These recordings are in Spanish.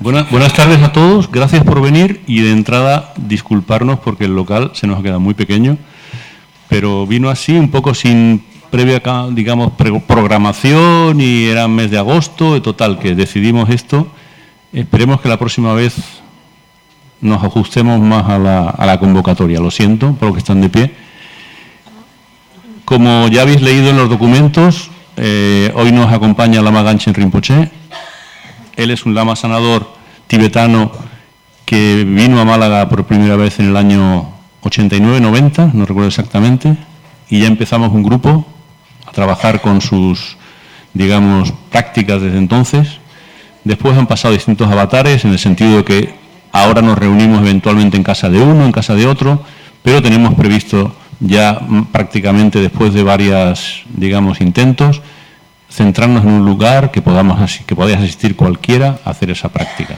buenas tardes a todos, gracias por venir y de entrada disculparnos porque el local se nos ha quedado muy pequeño, pero vino así un poco sin previa, digamos, programación y era mes de agosto, y total, que decidimos esto. Esperemos que la próxima vez nos ajustemos más a la, convocatoria. Lo siento por lo que están de pie. Como ya habéis leído en los documentos, eh, hoy nos acompaña Lama Ganchen Rinpoche, él es un lama sanador tibetano que vino a Málaga por primera vez en el año 89-90, no recuerdo exactamente, y ya empezamos un grupo a trabajar con sus, digamos, prácticas desde entonces. Después han pasado distintos avatares en el sentido de que ahora nos reunimos eventualmente en casa de uno, en casa de otro, pero tenemos previsto ya prácticamente después de varias, digamos, intentos, centrarnos en un lugar que, podamos, que podáis asistir cualquiera a hacer esa práctica.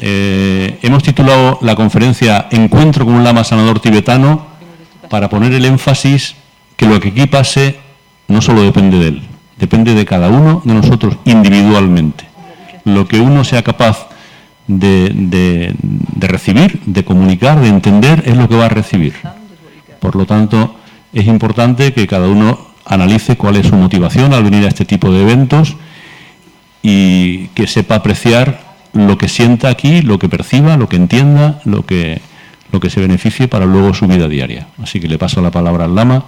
Eh, hemos titulado la conferencia Encuentro con un lama sanador tibetano para poner el énfasis que lo que aquí pase no solo depende de él, depende de cada uno de nosotros individualmente. Lo que uno sea capaz de, de recibir, de comunicar, de entender, es lo que va a recibir. Por lo tanto, es importante que cada uno analice cuál es su motivación al venir a este tipo de eventos y que sepa apreciar lo que sienta aquí, lo que perciba, lo que entienda, lo que, lo que se beneficie para luego su vida diaria. Así que le paso la palabra al Lama.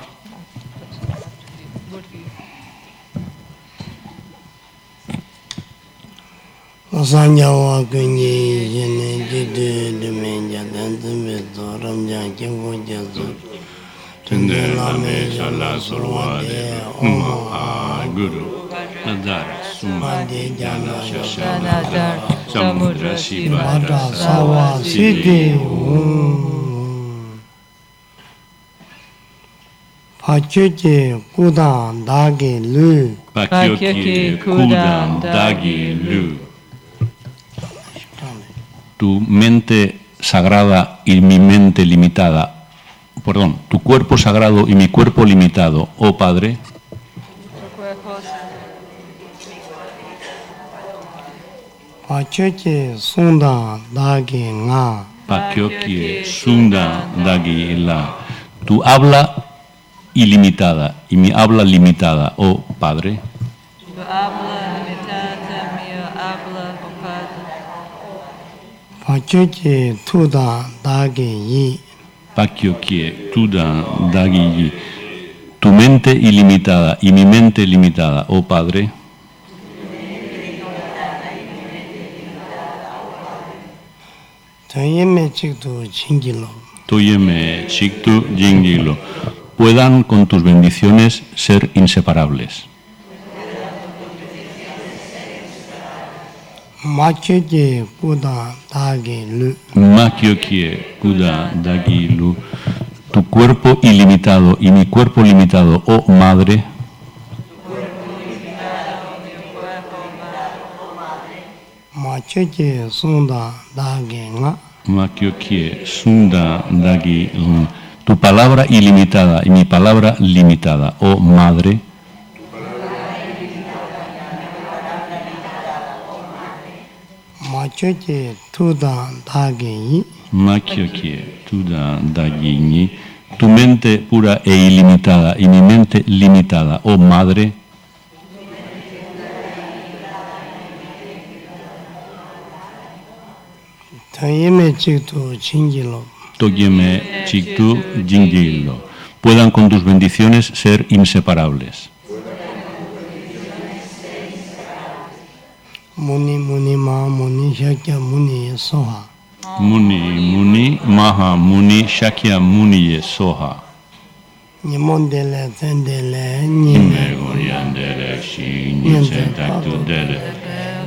Shala surwa de umma a guru nadar summa de jana shasha samudra shiva sawa siddhi Pakyoke kudan dagi lu. Pakyoke kudan dagi lu. Tu mente sagrada y mi mente limitada perdón, tu cuerpo sagrado y mi cuerpo limitado, oh Padre. Pakyoke sunda dagi nga. Pakyoke sunda dagi la. Tu habla ilimitada y mi habla limitada, oh Padre. Tu habla limitada, mi habla, oh Padre. Tuda dagi yi. Dagi tu mente ilimitada y mi mente limitada, oh Padre. Toyeme Chiktu Jingilo. Toyeme Chiktu Jingilo. Puedan con tus bendiciones ser inseparables. Makyokie Kuda Dagi Lu. Makyokie Kuda Dagi Lu. Tu cuerpo ilimitado y mi cuerpo limitado, oh Madre. Makyokie Sunda Dagi Nga. Makyokie Sunda Dagi Lu. Tu palabra ilimitada y mi palabra limitada, oh Madre. Makyoke tuda dagi tuda dagi Tu mente pura e ilimitada y mi mente limitada, oh Madre. Toyeme chiktu jingilo. Toyeme chiktu jingilo. Puedan con tus bendiciones ser inseparables. Muni Muni Maha Muni Shakya Muni Soha. Muni Muni Maha Muni Shakya Muni Soha. Nimondele Tendele Nime Goryandele Shi Nise Taktu Dele.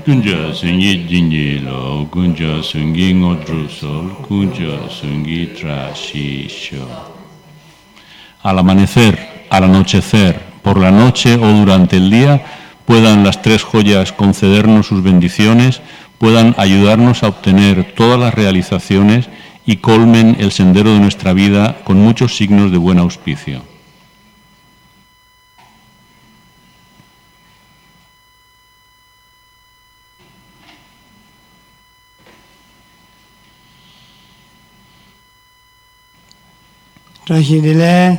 Kunja Sungi Jinjilo, Kunja Sungi Ngodrusol, Kunja Sungi Trashisho. Al amanecer, al anochecer, por la noche o durante el día, puedan las tres joyas concedernos sus bendiciones, puedan ayudarnos a obtener todas las realizaciones y colmen el sendero de nuestra vida con muchos signos de buen auspicio. Regidile.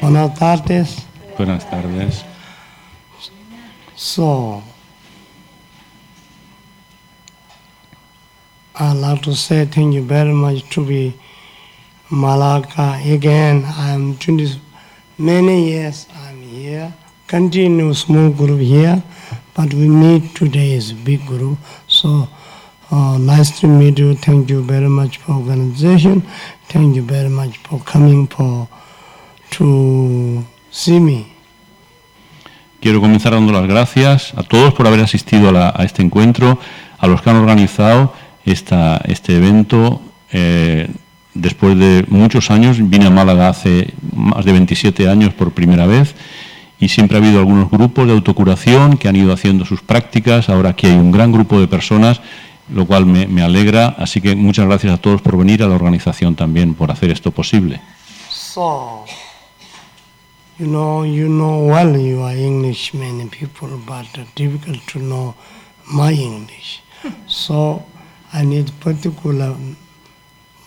Buenas tardes. Buenas tardes. So, I'd like to say thank you very much to be Malacca again. I'm 20, many years I'm here, continue small group here, but we meet today is big group. So, uh, nice to meet you. Thank you very much for organization. Thank you very much for coming for to see me. Quiero comenzar dando las gracias a todos por haber asistido a, la- este encuentro, a los que han organizado esta, este evento. Eh, después de muchos años, vine a Málaga hace más de 27 años por primera vez y siempre ha habido algunos grupos de autocuración que han ido haciendo sus prácticas. Ahora aquí hay un gran grupo de personas, lo cual me, me alegra. Así que muchas gracias a todos por venir, a la organización también por hacer esto posible. So, you know, you know well you are English, many people, but uh, difficult to know my English. so, I need particular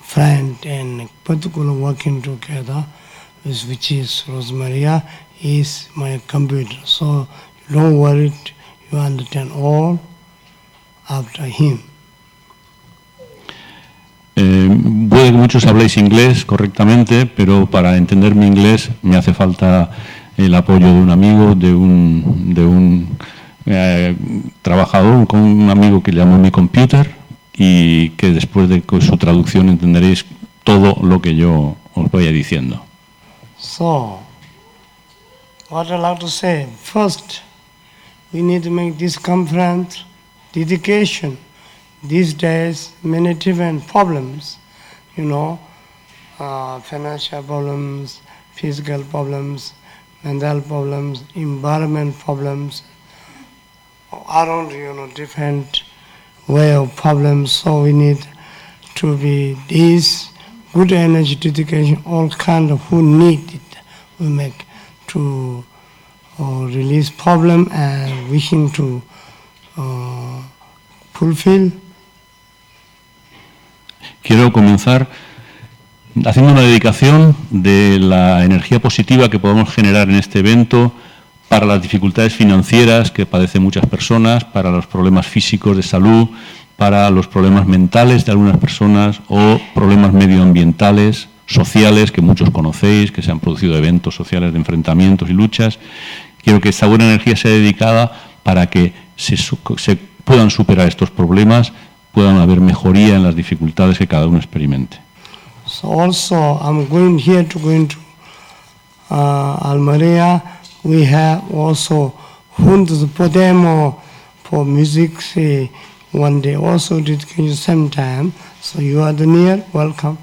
friend and particular working together, with which is Rosemaria, is my computer. So, don't worry, you understand all after him. Eh, puede que muchos habléis inglés correctamente, pero para entender mi inglés me hace falta el apoyo de un amigo, de un, de un eh, trabajador, con un amigo que llamo mi computer y que después de su traducción entenderéis todo lo que yo os vaya diciendo. So, what I like to say, first, we need to make this conference dedication. These days, many different problems, you know, uh, financial problems, physical problems, mental problems, environment problems, around, you know, different way of problems. So we need to be this good energy dedication, all kind of who need it, we make to uh, release problem and wishing to uh, fulfill. Quiero comenzar haciendo una dedicación de la energía positiva que podemos generar en este evento para las dificultades financieras que padecen muchas personas, para los problemas físicos de salud, para los problemas mentales de algunas personas o problemas medioambientales, sociales que muchos conocéis, que se han producido eventos sociales de enfrentamientos y luchas. Quiero que esta buena energía sea dedicada para que se puedan superar estos problemas, puedan haber mejoría en las dificultades que cada uno experimente. So also I'm going here to going to uh, Almeria. We have also Juntos Podemos for music say, one day also dedication same time. So you are the near, welcome.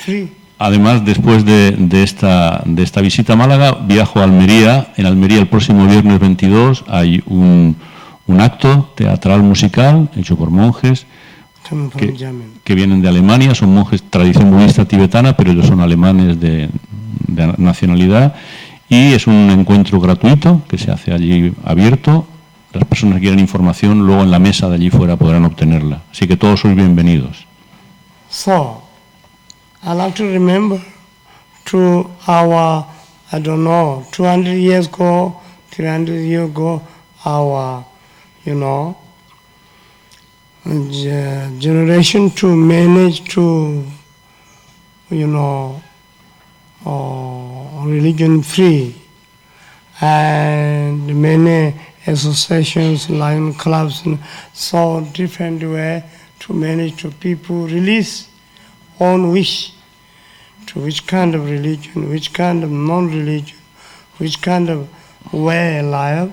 Free. Además, después de, de esta, de esta visita a Málaga, viajo a Almería. En Almería el próximo viernes 22 hay un, un acto teatral musical hecho por monjes que, que vienen de Alemania, son monjes tradición budista tibetana, pero ellos son alemanes de, de nacionalidad. Y es un encuentro gratuito que se hace allí abierto. Las personas que quieran información, luego en la mesa de allí fuera podrán obtenerla. Así que todos sois bienvenidos. So, I like to remember to our, I don't know, 200 years ago, 300 years ago, our, you know, ge- generation to manage to, you know, uh, religion free. And many associations, lion clubs, and so different way to manage to people release own wish to which kind of religion, which kind of non-religion, which kind of way life.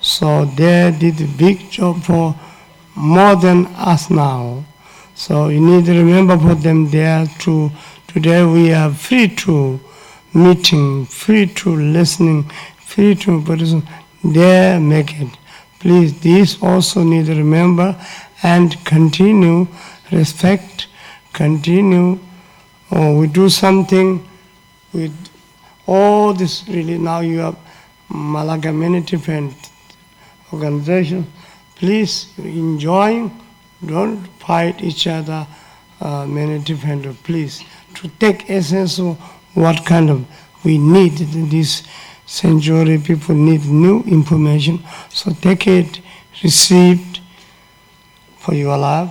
So they did a big job for more than us now. So you need to remember for them there to today we are free to meeting, free to listening, free to Buddhism. They make it. Please, this also need to remember and continue respect, continue. Oh, we do something with all this really now you have Malaga many different organizations. Please enjoy, don't fight each other. Uh, many different. Please to take essence of what kind of we need this century people need new information so take it received for your life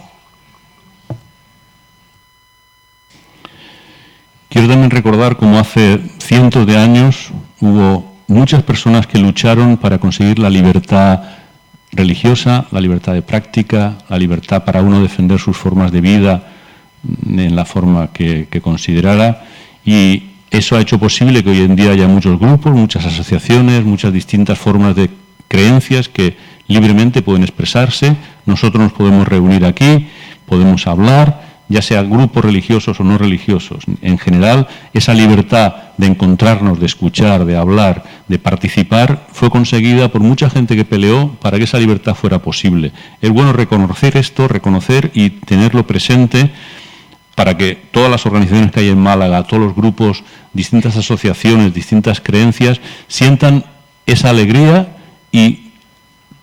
Quiero también recordar cómo hace cientos de años hubo muchas personas que lucharon para conseguir la libertad religiosa, la libertad de práctica, la libertad para uno defender sus formas de vida en la forma que, considerara y eso ha hecho posible que hoy en día haya muchos grupos, muchas asociaciones, muchas distintas formas de creencias que libremente pueden expresarse. Nosotros nos podemos reunir aquí, podemos hablar ya sean grupos religiosos o no religiosos. En general, esa libertad de encontrarnos, de escuchar, de hablar, de participar, fue conseguida por mucha gente que peleó para que esa libertad fuera posible. Es bueno reconocer esto, reconocer y tenerlo presente para que todas las organizaciones que hay en Málaga, todos los grupos, distintas asociaciones, distintas creencias, sientan esa alegría y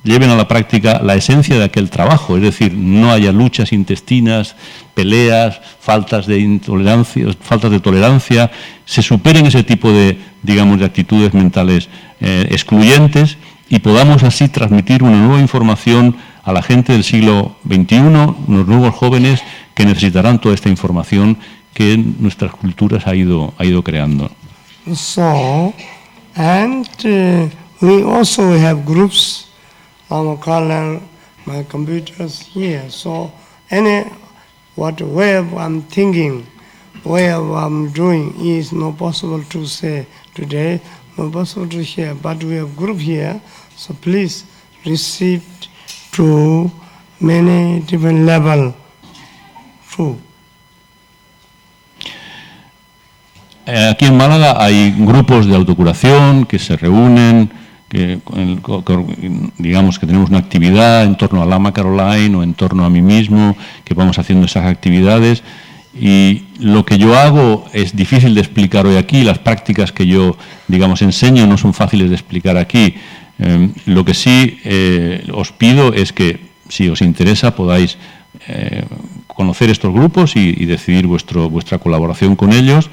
lleven a la práctica la esencia de aquel trabajo, es decir, no haya luchas intestinas, peleas, faltas de intolerancia, faltas de tolerancia, se superen ese tipo de, digamos, de actitudes mentales eh, excluyentes y podamos así transmitir una nueva información a la gente del siglo XXI, los nuevos jóvenes que necesitarán toda esta información que nuestras culturas ha ido, ha ido creando. So, and uh, we I'm calling my computers here. So any what way I'm thinking, way I'm doing is not possible to say today, not possible to share. But we have group here, so please receive to many different level too. Eh, aquí en Málaga hay grupos de autocuración que se reúnen, digamos que tenemos una actividad en torno a Lama Caroline o en torno a mí mismo, que vamos haciendo esas actividades. Y lo que yo hago es difícil de explicar hoy aquí, las prácticas que yo, digamos, enseño no son fáciles de explicar aquí. Em, lo que sí eh, os pido es que, si os interesa, podáis eh, conocer estos grupos y, y, decidir vuestro, vuestra colaboración con ellos.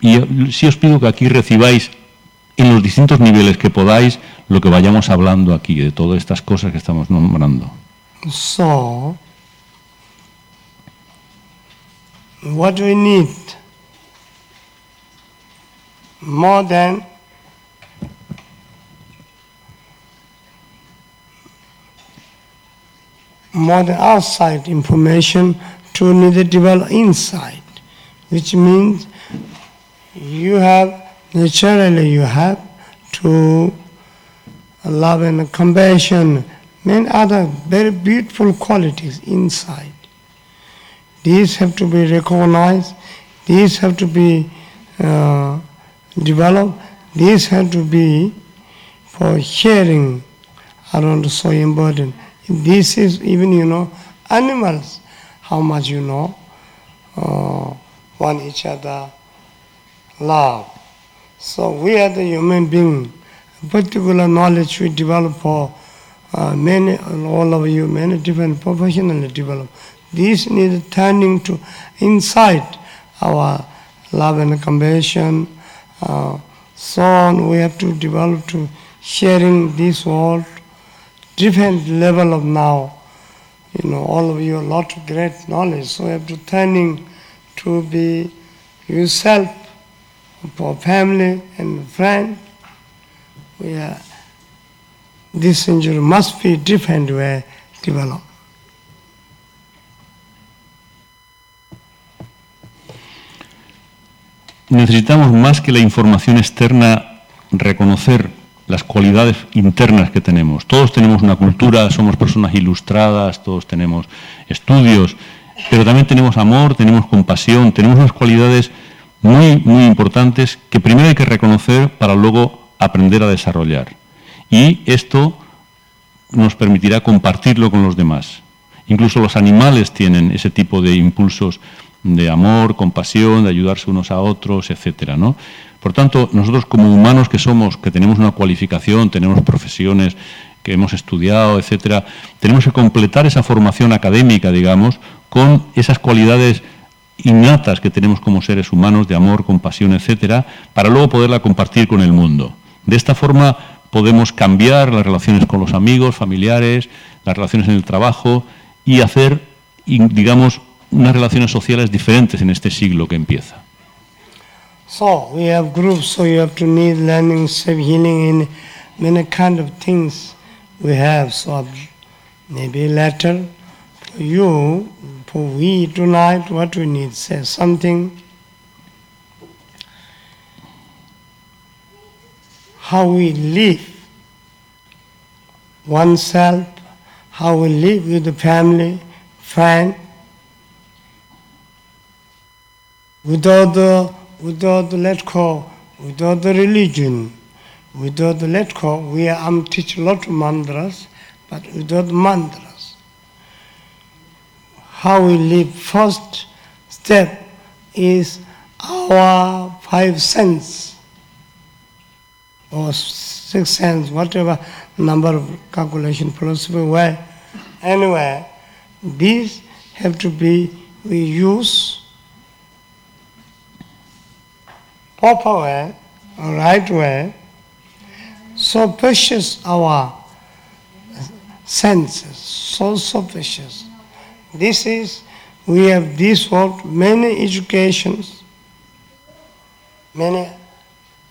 Y sí os pido que aquí recibáis en los distintos niveles que podáis lo que vayamos hablando aquí, de todas estas cosas que estamos nombrando. So, what we need more than more than outside information to need to develop inside, which means you have naturally you have to love and compassion, many other very beautiful qualities inside. These have to be recognized, these have to be uh, developed, these have to be for sharing around the so important. This is even, you know, animals, how much you know, uh, one each other, love. So we are the human being. Particular knowledge we develop for uh, many, all of you, many different professionally develop. This need turning to inside our love and compassion. Uh, so on, we have to develop to sharing this world, different level of now. You know, all of you a lot of great knowledge. So we have to turning to be yourself for family and friend, we are, this century must be different way developed. Necesitamos más que la información externa reconocer las cualidades internas que tenemos. Todos tenemos una cultura, somos personas ilustradas, todos tenemos estudios, pero también tenemos amor, tenemos compasión, tenemos unas cualidades muy, muy importantes que primero hay que reconocer para luego aprender a desarrollar. Y esto nos permitirá compartirlo con los demás. Incluso los animales tienen ese tipo de impulsos de amor, compasión, de ayudarse unos a otros, etcétera, ¿no? Por tanto, nosotros como humanos que somos, que tenemos una cualificación, tenemos profesiones que hemos estudiado, etcétera, tenemos que completar esa formación académica, digamos, con esas cualidades innatas que tenemos como seres humanos de amor, compasión, etcétera, para luego poderla compartir con el mundo. De esta forma podemos cambiar las relaciones con los amigos, familiares, las relaciones en el trabajo y hacer, digamos, unas relaciones sociales diferentes en este siglo que empieza. So we have groups, so you have to need learning, self healing in many kind of things we have. So maybe later you, for we tonight, what we need, say something. How we live oneself, how we live with the family, friend, without the without the let go, without the religion, without the let go, we are um, teach a lot of mantras, but without mantras. How we live, first step is our five senses or six sense, whatever number of calculation philosophy way. Anyway, these have to be we use proper way, right way, so precious our senses, so so precious. This is we have this world many educations, many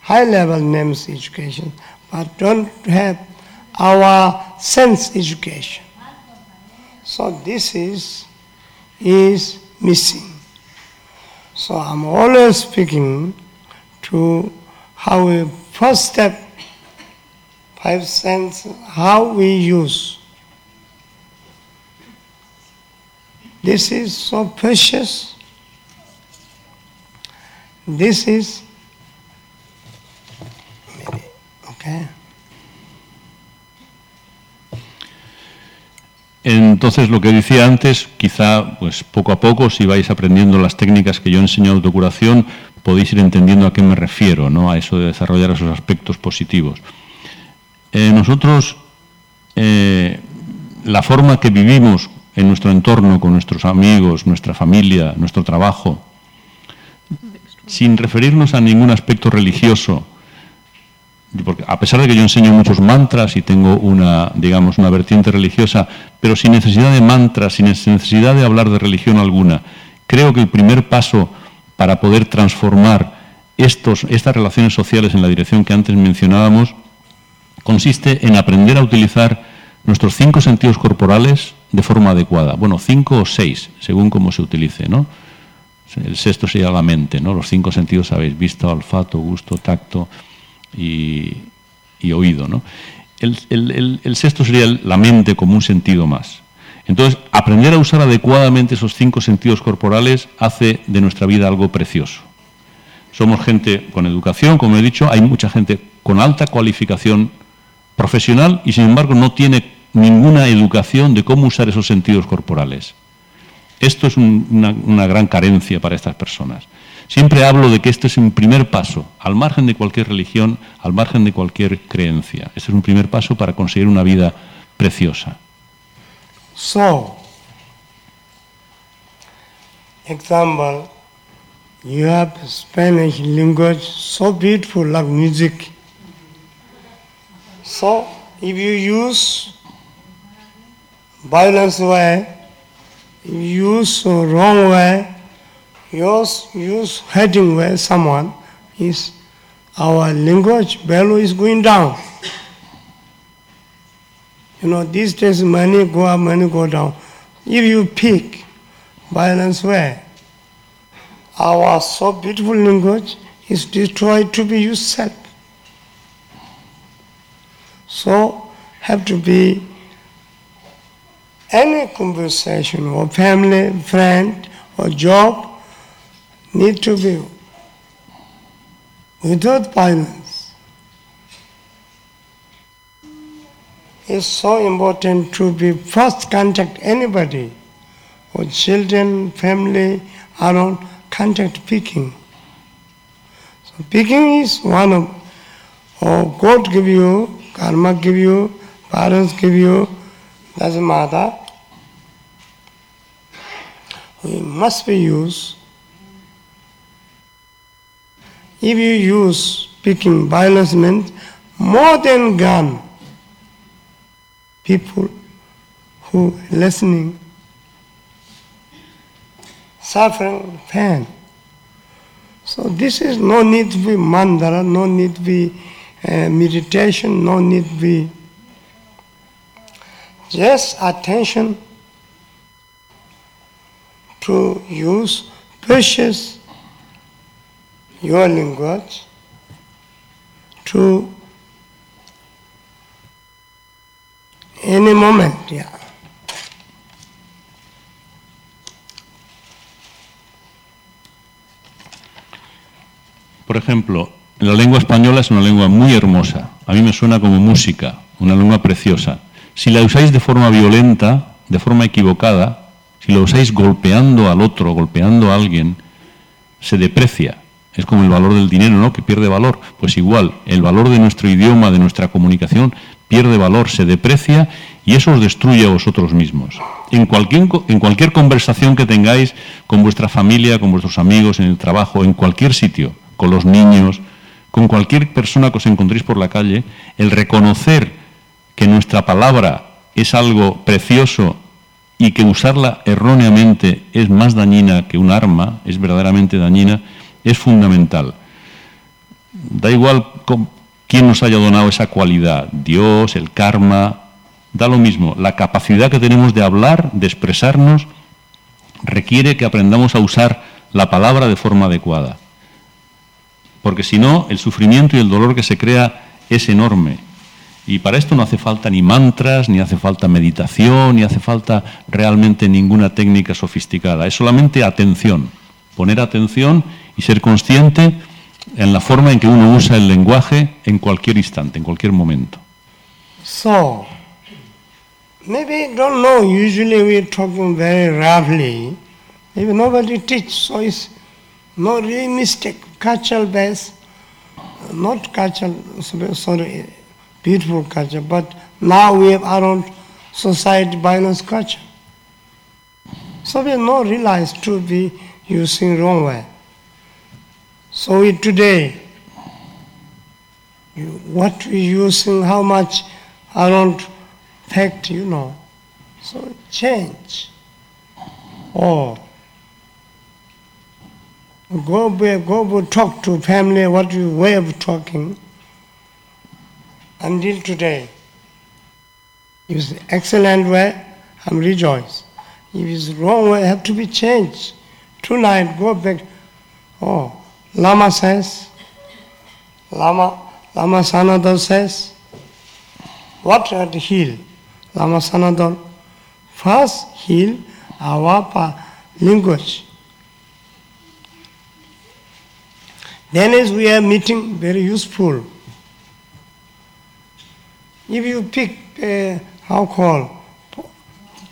high level names education, but don't have our sense education. So this is is missing. So I'm always speaking to how we first step five sense how we use. This is so precious. This is okay. Entonces, lo que decía antes, quizá pues poco a poco, si vais aprendiendo las técnicas que yo enseño de autocuración, podéis ir entendiendo a qué me refiero, ¿no? a eso de desarrollar esos aspectos positivos. Eh, nosotros, eh, la forma que vivimos en nuestro entorno, con nuestros amigos, nuestra familia, nuestro trabajo, sin referirnos a ningún aspecto religioso, porque a pesar de que yo enseño muchos mantras y tengo una, digamos, una vertiente religiosa, pero sin necesidad de mantras, sin necesidad de hablar de religión alguna, creo que el primer paso para poder transformar estos, estas relaciones sociales en la dirección que antes mencionábamos consiste en aprender a utilizar nuestros cinco sentidos corporales de forma adecuada. Bueno, cinco o seis, según cómo se utilice, ¿no? El sexto sería la mente, ¿no? Los cinco sentidos habéis visto, olfato, gusto, tacto y, oído, ¿no? el, sexto sería la mente como un sentido más. Entonces, aprender a usar adecuadamente esos cinco sentidos corporales hace de nuestra vida algo precioso. Somos gente con educación, como he dicho, hay mucha gente con alta cualificación profesional y sin embargo no tiene ninguna educación de cómo usar esos sentidos corporales. Esto es una, gran carencia para estas personas. Siempre hablo de que este es un primer paso, al margen de cualquier religión, al margen de cualquier creencia. Este es un primer paso para conseguir una vida preciosa. So, example, you have Spanish language so beautiful like music. So, if you use violence way, use wrong way, use, use hurting way someone, is our language value is going down. You know, these days money go up, money go down. If you pick violence way, our so beautiful language is destroyed to be yourself. So have to be any conversation or family, friend or job need to be without violence. It's so important to be first contact anybody or children, family, around contact picking. So picking is one of oh, God give you, karma give you, parents give you, doesn't matter must be used. If you use speaking violence means more than gun, people who listening suffering pain. So this is no need to be mandala, no need to be uh, meditation, no need to be just attention to use precious your language to any moment, yeah. Por ejemplo, la lengua española es una lengua muy hermosa. A mí me suena como música, una lengua preciosa. Si la usáis de forma violenta, de forma equivocada, si la usáis golpeando al otro, golpeando a alguien, se deprecia. Es como el valor del dinero, ¿no? Que pierde valor. Pues igual, el valor de nuestro idioma, de nuestra comunicación, pierde valor, se deprecia y eso os destruye a vosotros mismos. En cualquier, en cualquier conversación que tengáis con vuestra familia, con vuestros amigos, en el trabajo, en cualquier sitio, con los niños, con cualquier persona que os encontréis por la calle, el reconocer que nuestra palabra es algo precioso y que usarla erróneamente es más dañina que un arma, es verdaderamente dañina, es fundamental. Da igual quién nos haya donado esa cualidad, Dios, el karma, da lo mismo. La capacidad que tenemos de hablar, de expresarnos, requiere que aprendamos a usar la palabra de forma adecuada porque si no, el sufrimiento y el dolor que se crea es enorme. Y para esto no hace falta ni mantras, ni hace falta meditación, ni hace falta realmente ninguna técnica sofisticada. Es solamente atención, poner atención y ser consciente en la forma en que uno usa el lenguaje en cualquier instante, en cualquier momento. So, maybe don't know, usually we're talking very roughly. Maybe nobody teach, so it's no really mistake. cultural base, not cultural, sorry, beautiful culture, but now we have our own society violence culture. So we are not realized to be using wrong way. So we today, you, what we using, how much around fact, you know. So change. Oh, go go talk to family what you way of talking until today. If it's excellent way, I'm rejoice. If it's wrong way, have to be changed. Tonight, go back. Oh, Lama says, Lama, Lama Sanadol says, what the heal? Lama Sanadol, first heal our language. Then as we are meeting, very useful. If you pick, how call,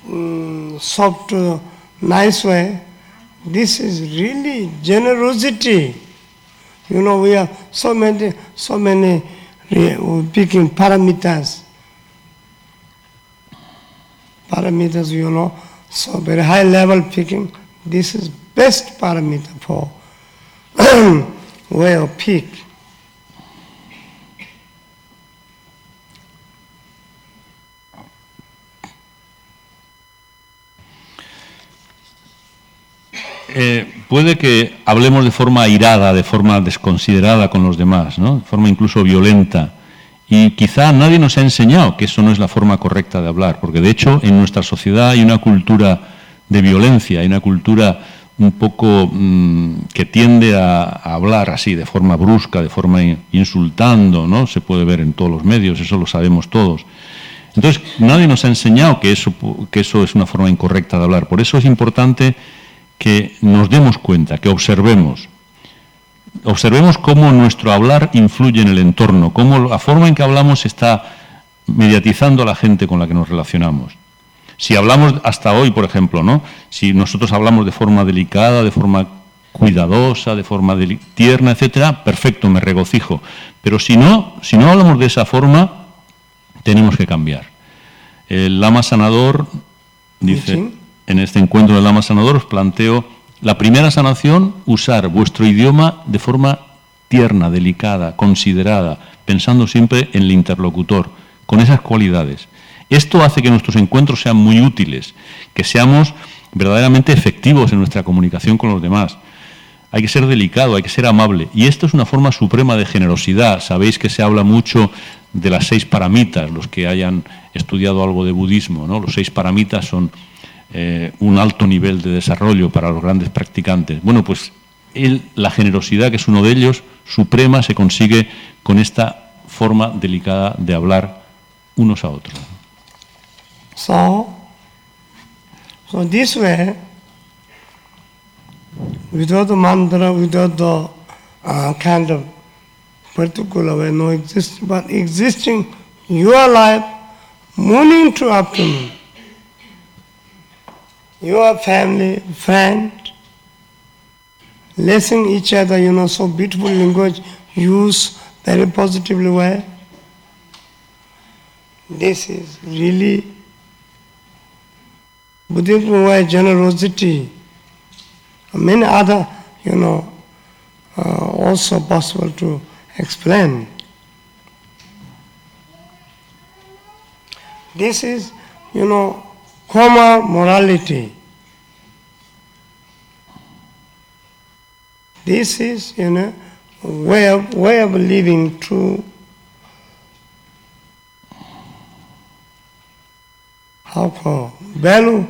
um, soft, uh, nice way, this is really generosity. You know, we have so many, so many uh, picking parameters. Parameters, you know, so very high level picking. This is best parameter for way of pick. Eh, puede que hablemos de forma airada, de forma desconsiderada con los demás, ¿no? de forma incluso violenta. Y quizá nadie nos ha enseñado que eso no es la forma correcta de hablar, porque de hecho en nuestra sociedad hay una cultura de violencia, hay una cultura un poco mm, que tiende a, hablar así, de forma brusca, de forma insultando, ¿no? Se puede ver en todos los medios, eso lo sabemos todos. Entonces, nadie nos ha enseñado que eso, que eso es una forma incorrecta de hablar. Por eso es importante que nos demos cuenta, que observemos. Observemos cómo nuestro hablar influye en el entorno, cómo la forma en que hablamos está mediatizando a la gente con la que nos relacionamos. Si hablamos hasta hoy, por ejemplo, ¿no? Si nosotros hablamos de forma delicada, de forma cuidadosa, de forma tierna, etcétera, perfecto, me regocijo. Pero si no, si no hablamos de esa forma, tenemos que cambiar. El Lama Sanador dice, en este encuentro del Lama Sanador os planteo la primera sanación, usar vuestro idioma de forma tierna, delicada, considerada, pensando siempre en el interlocutor, con esas cualidades. Esto hace que nuestros encuentros sean muy útiles, que seamos verdaderamente efectivos en nuestra comunicación con los demás. Hay que ser delicado, hay que ser amable. Y esto es una forma suprema de generosidad. Sabéis que se habla mucho de las seis paramitas, los que hayan estudiado algo de budismo. ¿no? Los seis paramitas son eh, un alto nivel de desarrollo para los grandes practicantes. Bueno, pues la generosidad, que es uno de ellos, suprema, se consigue con esta forma delicada de hablar unos a otros. So, so this way, without the mantra, without the uh, kind of particular way, no exist, but existing your life, morning to afternoon your family, friend, listen each other, you know, so beautiful language, use very positively way. This is really Buddhism way generosity. Many other, you know, uh, also possible to explain. This is, you know, common morality. This is, you know, way of, way of living to how called value.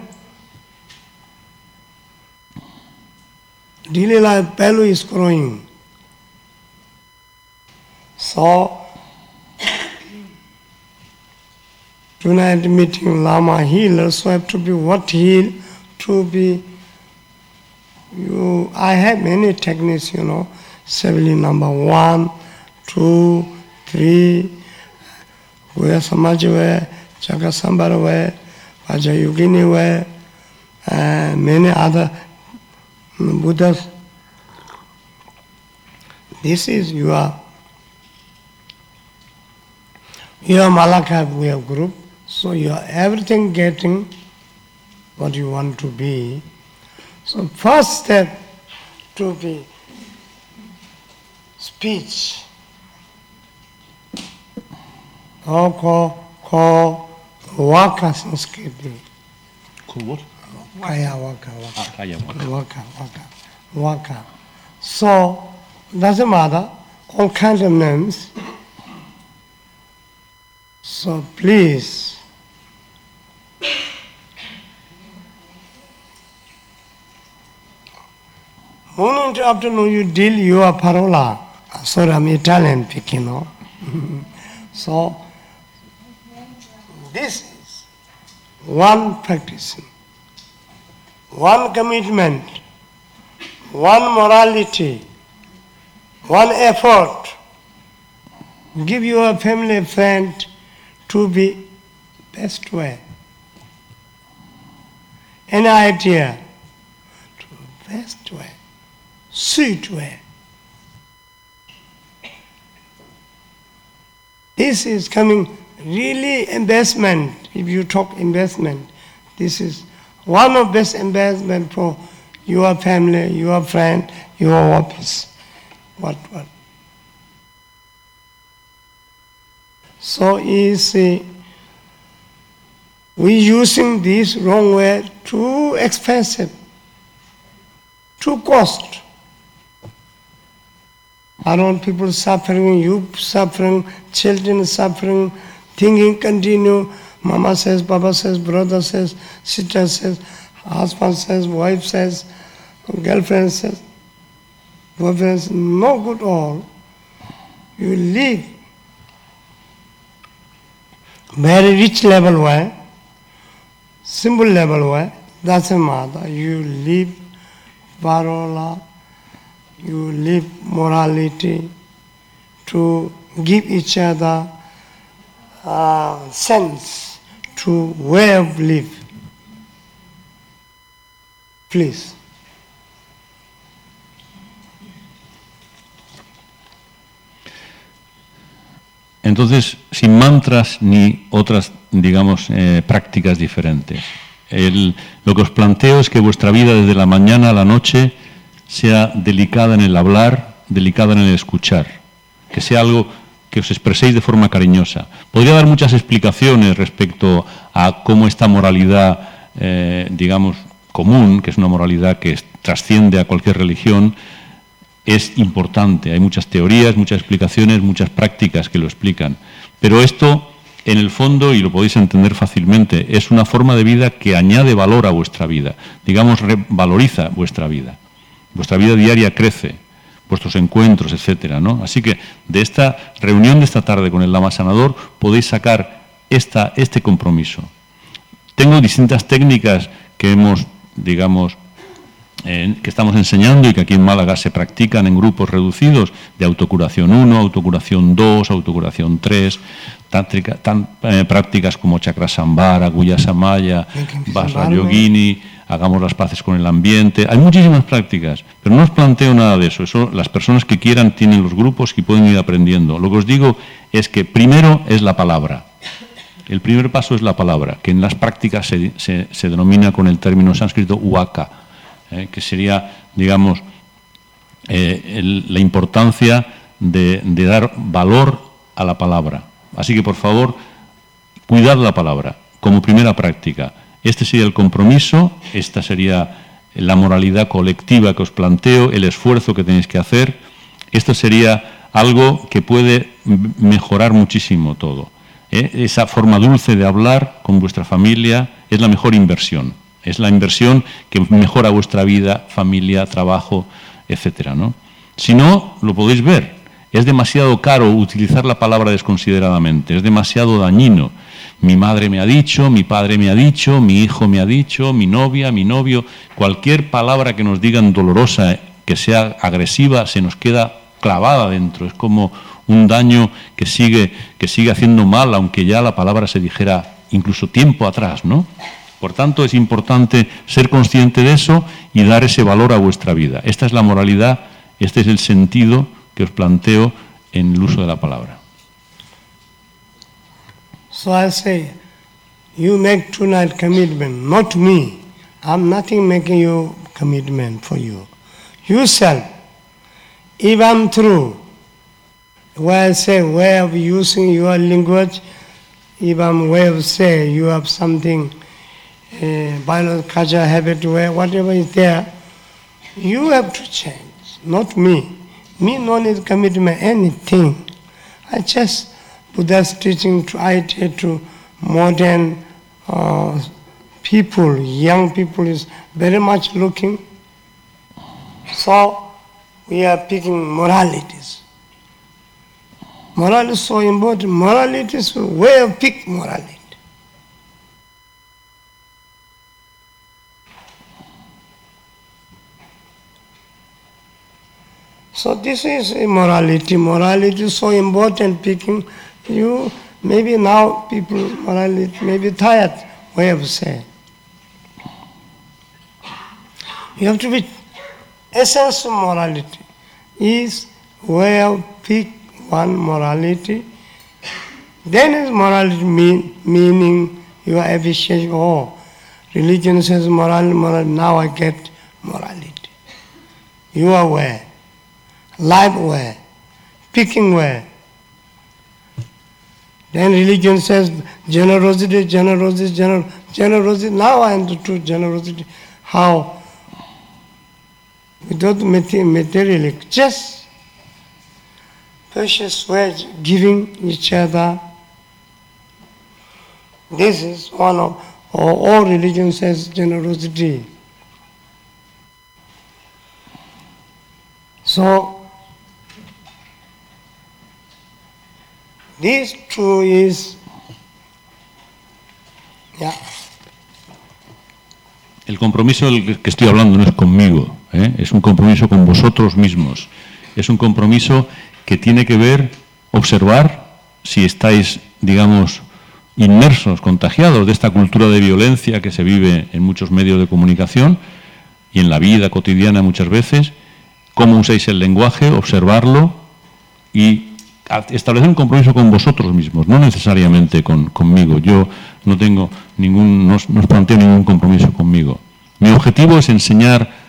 Daily life value is growing. So tonight meeting Lama healer, so have to be what heal, to be you I have many techniques, you know, Seveli number one, two, three, Goya Samaj way, Chaka Sambar and many other Buddhas. This is your your Malaka way of group. So you are everything getting what you want to be. So first step to be speech. Or call, call waka Sanskriti. Cool what? Kaya waka waka. Ah, kaya waka. Waka waka. Waka. So doesn't matter, all kinds of names. So please Morning to afternoon you deal your parola. Sorry, I'm Italian speaking, so, this is one practice, one commitment, one morality, one effort. Give your family friend to be best way. Any idea to best way way. This is coming really investment. If you talk investment, this is one of best investment for your family, your friend, your office. What what? So uh, we using this wrong way too expensive, too cost. Around people suffering, you suffering, children suffering, thinking continue. Mama says, Papa says, brother says, sister says, husband says, wife says, girlfriend says, boyfriend says, no good all. You live very rich level way, simple level way, doesn't matter. You live parola, you live morality to give each other uh, sense to way of live. Please. Entonces, sin mantras ni otras, digamos, eh, prácticas diferentes. El, lo que os planteo es que vuestra vida desde la mañana a la noche sea delicada en el hablar, delicada en el escuchar, que sea algo que os expreséis de forma cariñosa. Podría dar muchas explicaciones respecto a cómo esta moralidad, eh, digamos, común, que es una moralidad que trasciende a cualquier religión, es importante. Hay muchas teorías, muchas explicaciones, muchas prácticas que lo explican. Pero esto, en el fondo, y lo podéis entender fácilmente, es una forma de vida que añade valor a vuestra vida. Digamos, valoriza vuestra vida. Vuestra vida diaria crece, vuestros encuentros, etcétera, ¿no? Así que de esta reunión de esta tarde con el Lama Sanador podéis sacar esta, este compromiso. Tengo distintas técnicas que hemos, digamos, que estamos enseñando y que aquí en Málaga se practican en grupos reducidos de autocuración 1, autocuración 2, autocuración 3, tan, eh, prácticas como Chakrasambhara, Guya Samaya, Vajra Yogini, hagamos las paces con el ambiente. Hay muchísimas prácticas, pero no os planteo nada de eso. Eso las personas que quieran tienen los grupos y pueden ir aprendiendo. Lo que os digo es que primero es la palabra. El primer paso es la palabra, que en las prácticas se, se denomina con el término sánscrito uaka ¿eh? que sería, digamos, eh, la importancia de, dar valor a la palabra. Así que, por favor, cuidad la palabra como primera práctica. Este sería el compromiso, esta sería la moralidad colectiva que os planteo, el esfuerzo que tenéis que hacer. Esto sería algo que puede mejorar muchísimo todo. ¿eh? Esa forma dulce de hablar con vuestra familia es la mejor inversión. Es la inversión que mejora vuestra vida, familia, trabajo, etcétera, ¿no? Si no, lo podéis ver. Es demasiado caro utilizar la palabra desconsideradamente, es demasiado dañino. Mi madre me ha dicho, mi padre me ha dicho, mi hijo me ha dicho, mi novia, mi novio, cualquier palabra que nos digan dolorosa, que sea agresiva, se nos queda clavada dentro. Es como un daño que sigue, que sigue haciendo mal, aunque ya la palabra se dijera incluso tiempo atrás, ¿no? Por tanto, es importante ser consciente de eso y dar ese valor a vuestra vida. Esta es la moralidad, este es el sentido que os planteo en el uso de la palabra. So I say, you make tonight commitment, not me. I'm nothing making you commitment for you. Yourself, if I'm true, where I say way of using your language, if I'm way of say you have something uh, biological culture, habit, whatever is there, you have to change, not me. Me no need commitment anything. I just Buddha's teaching I to modern uh, people, young people is very much looking. So we are picking moralities. Morality is so important. Morality is way of pick morality. So this is immorality. Morality is so important. Picking you, maybe now people morality maybe tired way of saying. You have to be essence of morality is way of pick one morality. Then is morality mean, meaning your efficiency. Oh, religion says morality, morality. Now I get morality. You are aware life way, picking way. Then religion says generosity, generosity, gener- generosity. Now I understood generosity. How? Without materially, just precious words, giving each other. This is one of, all religion says generosity. So El compromiso del que estoy hablando no es conmigo, ¿eh? es un compromiso con vosotros mismos. Es un compromiso que tiene que ver, observar si estáis, digamos, inmersos, contagiados de esta cultura de violencia que se vive en muchos medios de comunicación y en la vida cotidiana muchas veces, cómo usáis el lenguaje, observarlo y establecer un compromiso con vosotros mismos, no necesariamente con, conmigo. Yo no tengo ningún, no, os planteo ningún compromiso conmigo. Mi objetivo es enseñar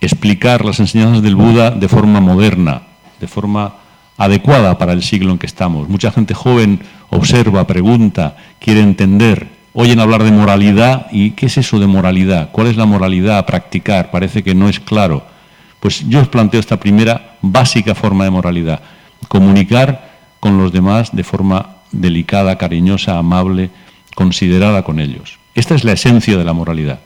explicar las enseñanzas del Buda de forma moderna, de forma adecuada para el siglo en que estamos. Mucha gente joven observa, pregunta, quiere entender, oyen hablar de moralidad y ¿qué es eso de moralidad? ¿Cuál es la moralidad a practicar? Parece que no es claro. Pues yo os planteo esta primera básica forma de moralidad, comunicar con los demás de forma delicada, cariñosa, amable, considerada con ellos. Esta es la esencia de la moralidad.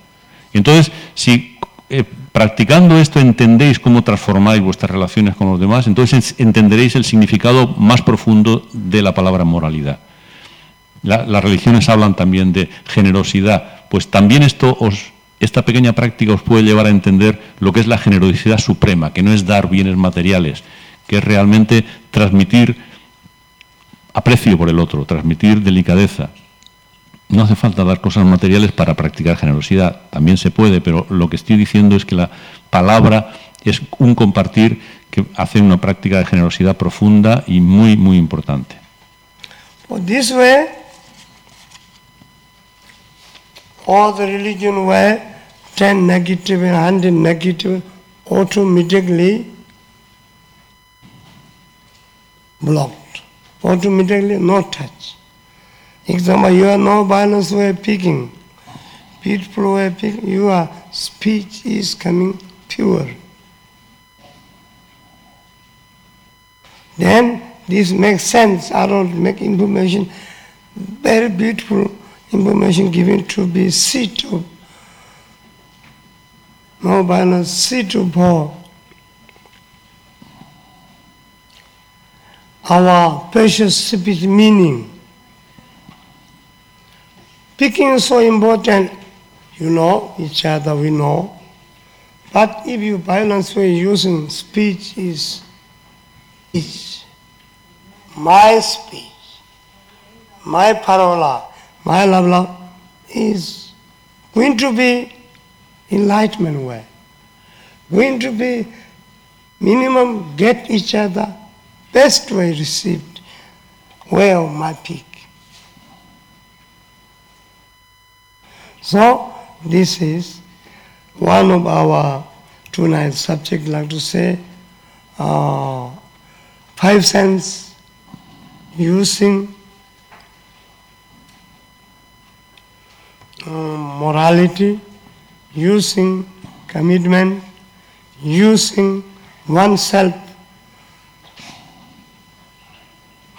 Entonces, si eh, practicando esto entendéis cómo transformáis vuestras relaciones con los demás, entonces entenderéis el significado más profundo de la palabra moralidad. las religiones hablan también de generosidad, pues también esto os, esta pequeña práctica os puede llevar a entender lo que es la generosidad suprema, que no es dar bienes materiales, que es realmente transmitir aprecio por el otro, transmitir delicadeza, no hace falta dar cosas materiales para practicar generosidad, también se puede, pero lo que estoy diciendo es que la palabra es un compartir que hace una práctica de generosidad profunda y muy, muy importante. this way, all the religion were ten negative and negative automatically blocked, automatically no touch. Example, you are no violence way picking. Peaceful way picking. Your speech is coming pure. Then this makes sense. I don't make information very beautiful information given to be seat of no violence, seat of power. Our precious speech meaning Speaking is so important, you know, each other we know. But if you violence way using speech is, is my speech, my parola, my love, love is going to be enlightenment way, going to be minimum get each other best way received of my peak. So this is one of our tonight subject, like to say, uh, five sense using um, morality, using commitment, using oneself.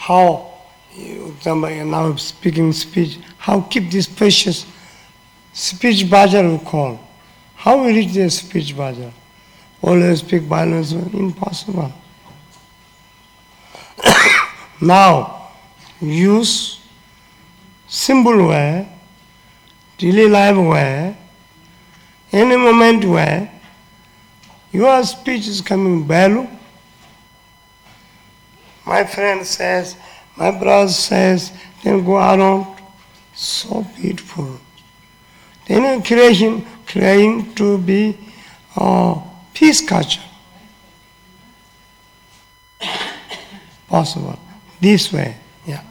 How, example, now speaking speech, how keep this precious speech bazaar we call. How we reach the speech bazaar? Always speak violence, impossible. now, use simple way, daily life way, any moment where your speech is coming value. My friend says, my brother says, then go around. So beautiful. Then creation trying to be a peace culture. Possible. This way, yeah.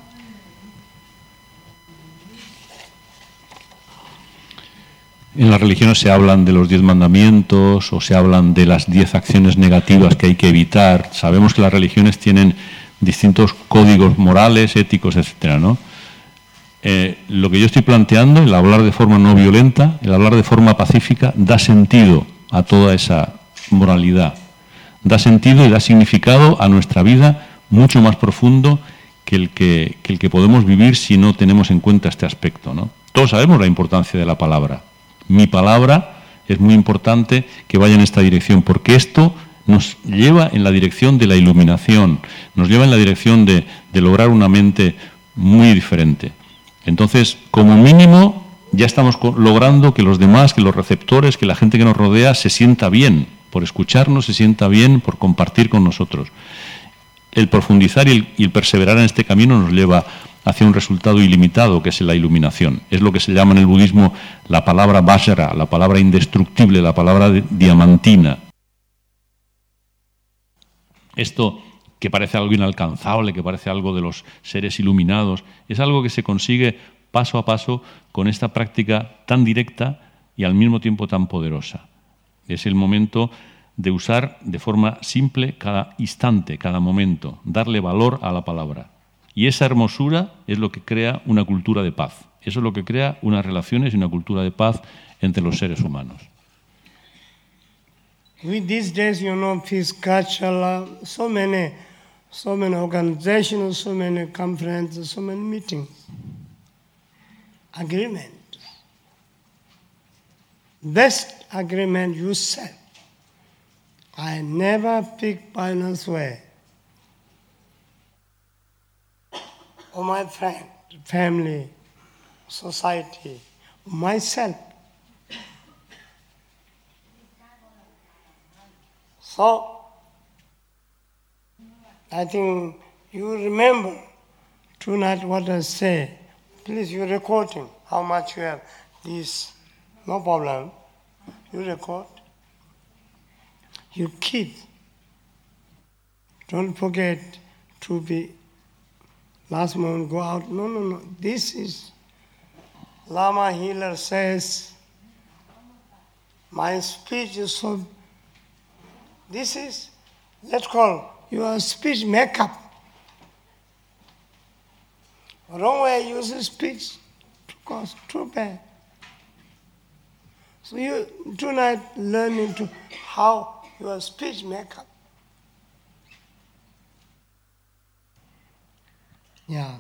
En las religiones se hablan de los diez mandamientos o se hablan de las diez acciones negativas que hay que evitar. Sabemos que las religiones tienen distintos códigos morales, éticos, etcétera, ¿no? Eh, lo que yo estoy planteando, el hablar de forma no violenta, el hablar de forma pacífica, da sentido a toda esa moralidad. Da sentido y da significado a nuestra vida mucho más profundo que el que, el que podemos vivir si no tenemos en cuenta este aspecto. ¿no? Todos sabemos la importancia de la palabra. Mi palabra es muy importante que vaya en esta dirección, porque esto nos lleva en la dirección de la iluminación, nos lleva en la dirección de lograr una mente muy diferente. Entonces, como mínimo, ya estamos logrando que los demás, que los receptores, que la gente que nos rodea se sienta bien por escucharnos, se sienta bien por compartir con nosotros. El profundizar y el, perseverar en este camino nos lleva hacia un resultado ilimitado, que es la iluminación. Es lo que se llama en el budismo la palabra vajra, la palabra indestructible, la palabra diamantina. Esto que parece algo inalcanzable, que parece algo de los seres iluminados, es algo que se consigue paso a paso con esta práctica tan directa y al mismo tiempo tan poderosa. Es el momento de usar de forma simple cada instante, cada momento, darle valor a la palabra. Y esa hermosura es lo que crea una cultura de paz. Eso es lo que crea unas relaciones y una cultura de paz entre los seres humanos. With these days, you know, peace culture, so many, so many organizations, so many conferences, so many meetings, agreement. Best agreement you set. I never pick violence way. Or my friend, family, society, myself. So, I think you remember tonight what I say. Please, you're recording how much you have. This, no problem. You record. You keep. Don't forget to be last moment go out. No, no, no. This is Lama Healer says, my speech is so. This is, let's call your speech makeup. Wrong way use speech to cause too. So you tonight learning to how your speech makeup. Yeah.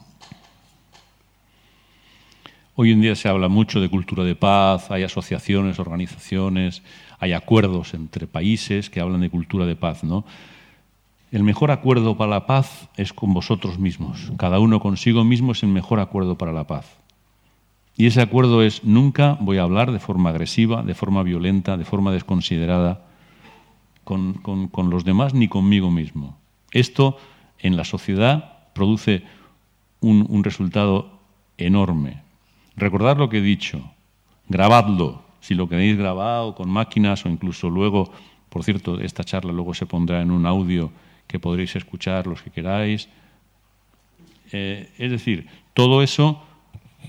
Hoy en día se habla mucho de cultura de paz, hay asociaciones, organizaciones, hay acuerdos entre países que hablan de cultura de paz, ¿no? El mejor acuerdo para la paz es con vosotros mismos. Cada uno consigo mismo es el mejor acuerdo para la paz. Y ese acuerdo es nunca voy a hablar de forma agresiva, de forma violenta, de forma desconsiderada con, con los demás ni conmigo mismo. Esto en la sociedad produce un, un resultado enorme. Recordad lo que he dicho, grabadlo, si lo queréis grabado con máquinas o incluso luego, por cierto, esta charla luego se pondrá en un audio que podréis escuchar los que queráis. Eh, es decir, todo eso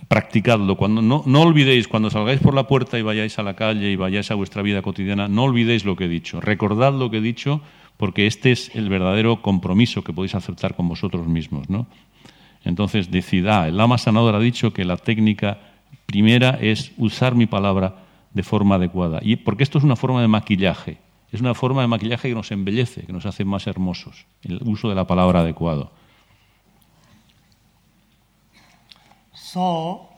practicadlo. Cuando, no, no olvidéis, cuando salgáis por la puerta y vayáis a la calle y vayáis a vuestra vida cotidiana, no olvidéis lo que he dicho. Recordad lo que he dicho porque este es el verdadero compromiso que podéis aceptar con vosotros mismos. ¿no? Entonces, decida, el lama sanador ha dicho que la técnica primera es usar mi palabra de forma adecuada. Y porque esto es una forma de maquillaje, es una forma de maquillaje que nos embellece, que nos hace más hermosos, el uso de la palabra adecuado. So,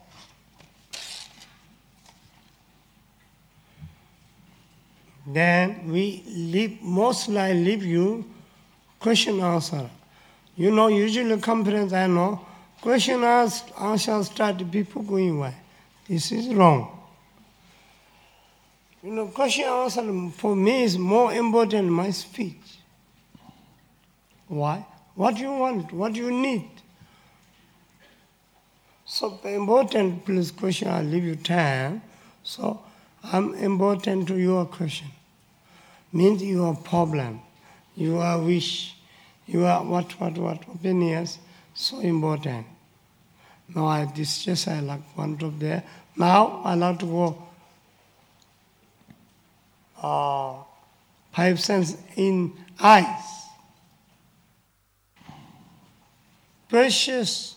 then we leave, mostly I leave you question answer. You know, usually conference I know, question answer start, people going away. This is wrong. You know, question for me is more important than my speech. Why? What you want, what you need. So important, please question, I'll leave you time. So I'm important to your question. Means your problem, your wish, your what, what, what opinions, so important. Now I this just I like one drop there. Now I like to go uh, five sense in eyes. Precious,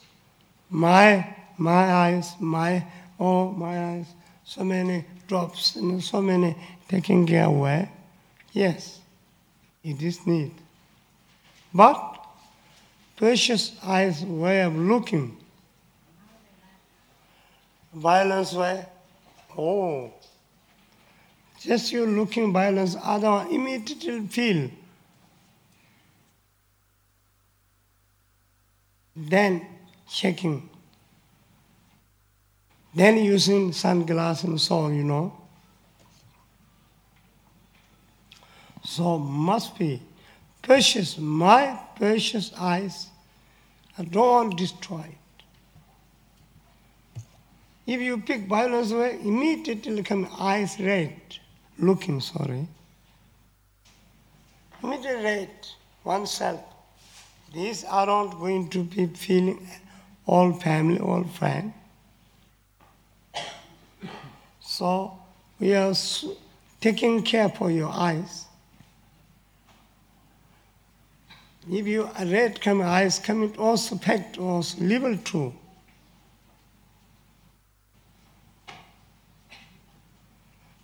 my my eyes, my oh my eyes, so many drops and so many taking care away. Yes, it is need. But precious eyes way of looking. Violence way, oh, just you looking violence, other immediately feel. Then shaking. Then using sunglasses and so on, you know. So must be precious, my precious eyes. I don't want to destroy it. If you pick violence away, immediately come eyes red, looking sorry, moderate oneself. These are all going to be feeling all family, all friend. So we are taking care for your eyes. If a red come eyes come, it also packed us level too.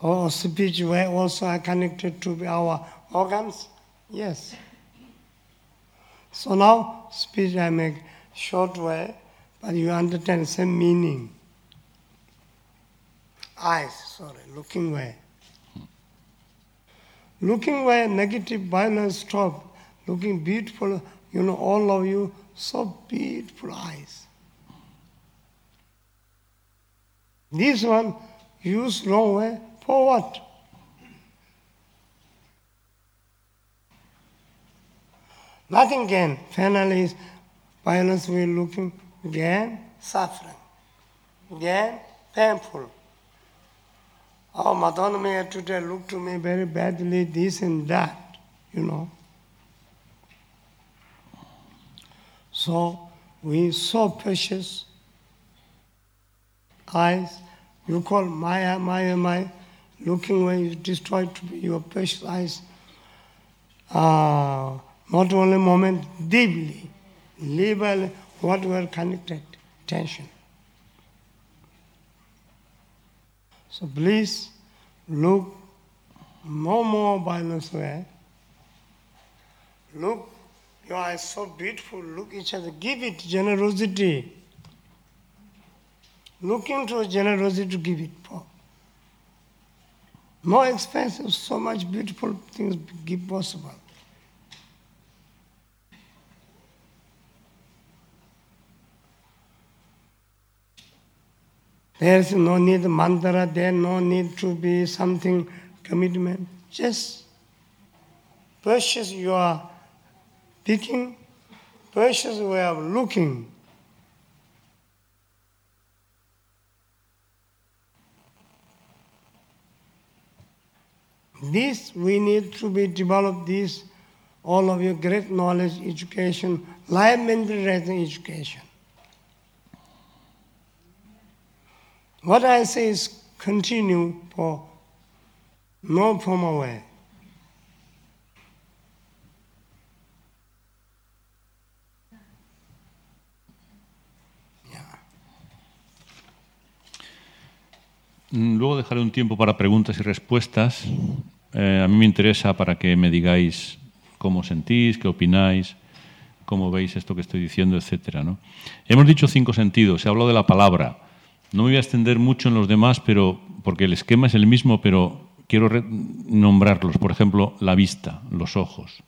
Or speech way also are connected to our organs? Yes. So now speech I make short way, but you understand the same meaning. Eyes, sorry, looking way. Looking way, negative violence stop. Looking beautiful, you know, all of you, so beautiful eyes. This one, use wrong way, for what? Nothing gain. Finally, violence we're looking, again, suffering. Again, painful. Oh, Madonna may today look to me very badly, this and that, you know. So, we so precious eyes, you call Maya, Maya, Maya, looking where you destroy to be your precious eyes. Uh, not only moment, deeply, level, what were connected, tension. So please look no more violence way. Look, your eyes so beautiful, look each other, give it generosity. Looking to generosity to give it No expensive, so much beautiful things give possible. There's no need mantra, there no need to be something commitment. Just precious your picking, precious way of looking. This we need to be developed this all of your great knowledge education, life mental education. What I say is continue for no formal way. Luego dejaré un tiempo para preguntas y respuestas. Eh, a mí me interesa para que me digáis cómo sentís, qué opináis, cómo veis esto que estoy diciendo, etcétera. ¿no? Hemos dicho cinco sentidos. Se habló de la palabra. No me voy a extender mucho en los demás, pero porque el esquema es el mismo, pero quiero nombrarlos. Por ejemplo, la vista, los ojos.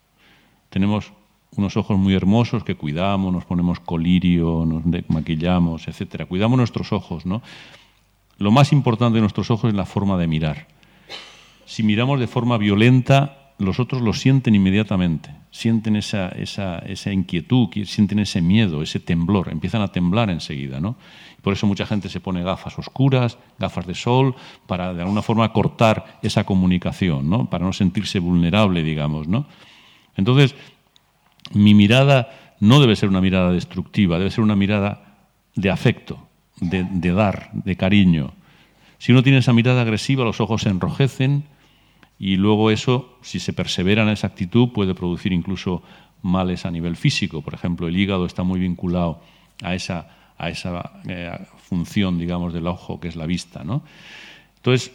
Tenemos unos ojos muy hermosos que cuidamos, nos ponemos colirio, nos maquillamos, etcétera. Cuidamos nuestros ojos, ¿no? Lo más importante de nuestros ojos es la forma de mirar. Si miramos de forma violenta, los otros lo sienten inmediatamente, sienten esa, inquietud, sienten ese miedo, ese temblor, empiezan a temblar enseguida. ¿no? Por eso mucha gente se pone gafas oscuras, gafas de sol, para de alguna forma cortar esa comunicación, ¿no? para no sentirse vulnerable, digamos. ¿no? Entonces, mi mirada no debe ser una mirada destructiva, debe ser una mirada de afecto, de, dar, de cariño. Si uno tiene esa mirada agresiva, los ojos se enrojecen, y luego eso, si se persevera en esa actitud, puede producir incluso males a nivel físico. Por ejemplo, el hígado está muy vinculado a esa, a esa eh, función, digamos, del ojo, que es la vista. ¿no? Entonces,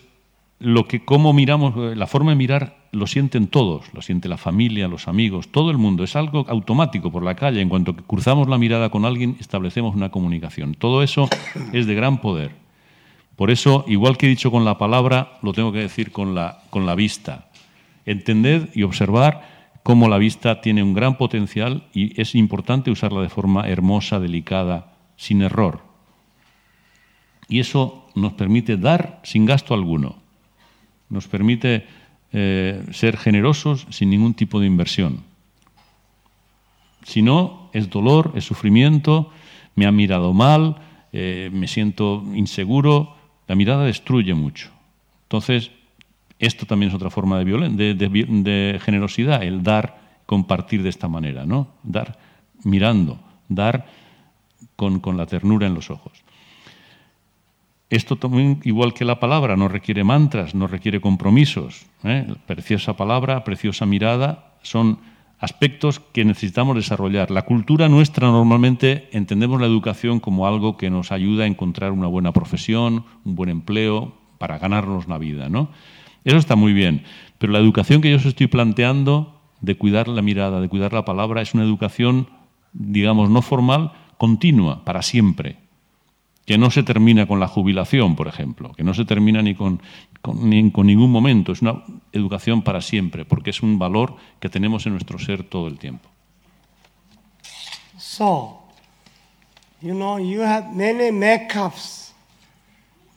lo que cómo miramos, eh, la forma de mirar lo sienten todos, lo siente la familia, los amigos, todo el mundo. Es algo automático por la calle. En cuanto que cruzamos la mirada con alguien, establecemos una comunicación. Todo eso es de gran poder. Por eso, igual que he dicho con la palabra, lo tengo que decir con la, con la vista. Entended y observar cómo la vista tiene un gran potencial y es importante usarla de forma hermosa, delicada, sin error. Y eso nos permite dar sin gasto alguno. Nos permite eh, ser generosos sin ningún tipo de inversión. Si no, es dolor, es sufrimiento, me han mirado mal, eh, me siento inseguro, la mirada destruye mucho. Entonces, esto también es otra forma de, de, generosidad, el dar, compartir de esta manera, ¿no? Dar mirando, dar con, la ternura en los ojos. Esto también, igual que la palabra, no requiere mantras, no requiere compromisos. ¿eh? Preciosa palabra, preciosa mirada, son aspectos que necesitamos desarrollar. La cultura nuestra normalmente entendemos la educación como algo que nos ayuda a encontrar una buena profesión, un buen empleo, para ganarnos la vida, ¿no? Eso está muy bien, pero la educación que yo os estoy planteando de cuidar la mirada, de cuidar la palabra, es una educación, digamos, no formal, continua, para siempre, que no se termina con la jubilación, por ejemplo, que no se termina ni con, ni con ningún momento, es una educación para siempre, porque es un valor que tenemos en nuestro ser todo el tiempo. So, you know, you have many makeups,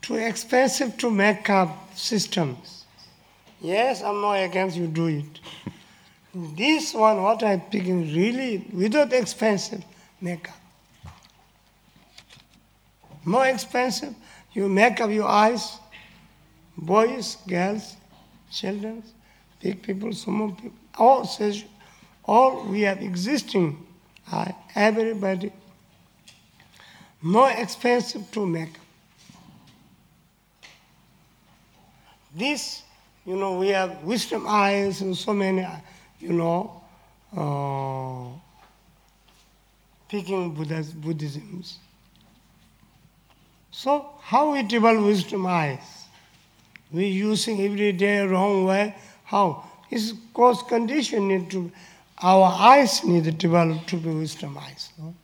too expensive to make up systems. Yes, I'm not against you do it. this one, what I'm picking, really without expensive makeup. More expensive, you make up your eyes, boys, girls, children, big people, small people, all says, all we have existing, are everybody, more expensive to make. This, you know, we have wisdom eyes and so many, you know, uh, picking Buddhas, Buddhisms. So how we develop wisdom eyes? We using every day wrong way. How? It's cause condition need to our eyes need to develop to be wisdom eyes. No?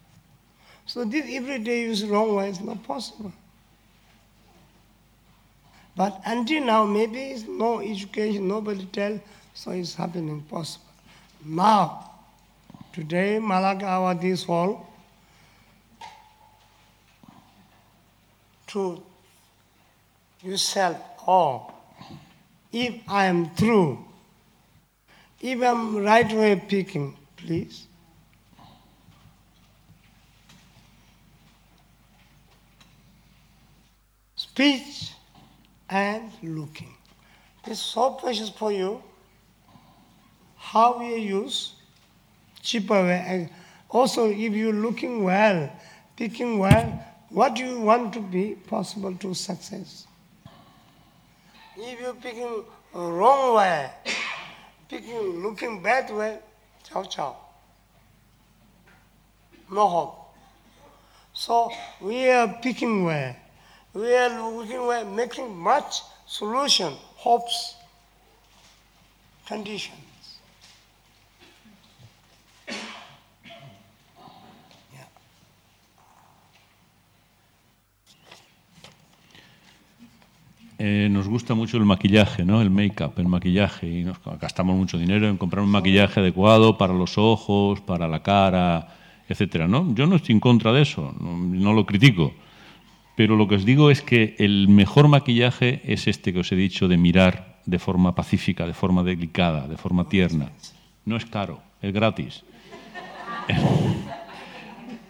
So this every day use wrong way is not possible. But until now, maybe it's no education, nobody tell, so it's happening possible. Now, today, Malakawa, this hall, to yourself, oh, if I am true, if I'm right way picking, please. Speech and looking. It's so precious for you. How we use cheaper way. Also, if you're looking well, picking well, what you want to be possible to success? If you're picking uh, wrong way, picking looking bad way, ciao ciao. No hope. So we are picking way. We are looking way, making much solution, hopes, conditions. Eh, nos gusta mucho el maquillaje, ¿no? El make-up, el maquillaje. Y nos gastamos mucho dinero en comprar un maquillaje adecuado para los ojos, para la cara, etcétera, ¿no? Yo no estoy en contra de eso, no, no lo critico. Pero lo que os digo es que el mejor maquillaje es este que os he dicho de mirar de forma pacífica, de forma delicada, de forma tierna. No es caro, es gratis.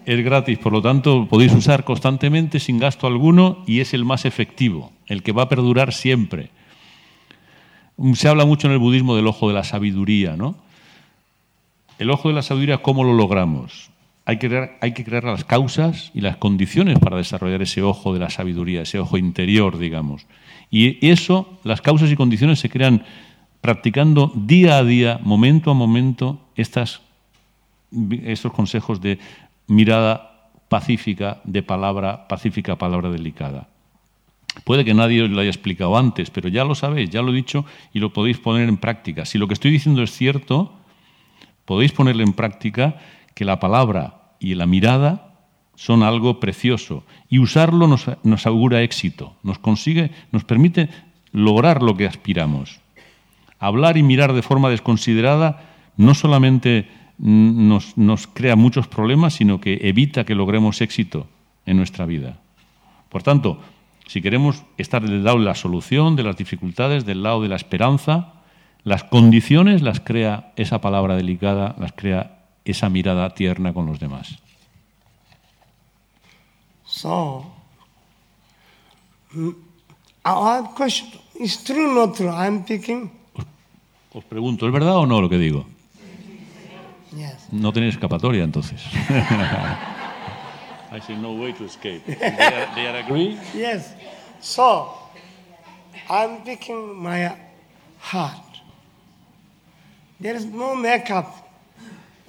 Es gratis, por lo tanto, podéis usar constantemente sin gasto alguno y es el más efectivo, el que va a perdurar siempre. Se habla mucho en el budismo del ojo de la sabiduría, ¿no? El ojo de la sabiduría, ¿cómo lo logramos? Hay que, crear, hay que crear las causas y las condiciones para desarrollar ese ojo de la sabiduría, ese ojo interior, digamos. Y eso, las causas y condiciones se crean practicando día a día, momento a momento, estas, estos consejos de mirada pacífica, de palabra pacífica, palabra delicada. Puede que nadie os lo haya explicado antes, pero ya lo sabéis, ya lo he dicho y lo podéis poner en práctica. Si lo que estoy diciendo es cierto, podéis ponerlo en práctica que la palabra y la mirada son algo precioso y usarlo nos, nos augura éxito, nos consigue, nos permite lograr lo que aspiramos. Hablar y mirar de forma desconsiderada no solamente nos, nos, crea muchos problemas, sino que evita que logremos éxito en nuestra vida. Por tanto, si queremos estar del lado de la solución, de las dificultades, del lado de la esperanza, las condiciones las crea esa palabra delicada, las crea esa mirada tierna con los demás. So, our question is true not true? I'm picking. Os pregunto, ¿es verdad o no lo que digo? Yes. No tenéis escapatoria entonces. I see no way to escape. They, are, they are agree? Yes. So, I'm picking my heart. There is no makeup.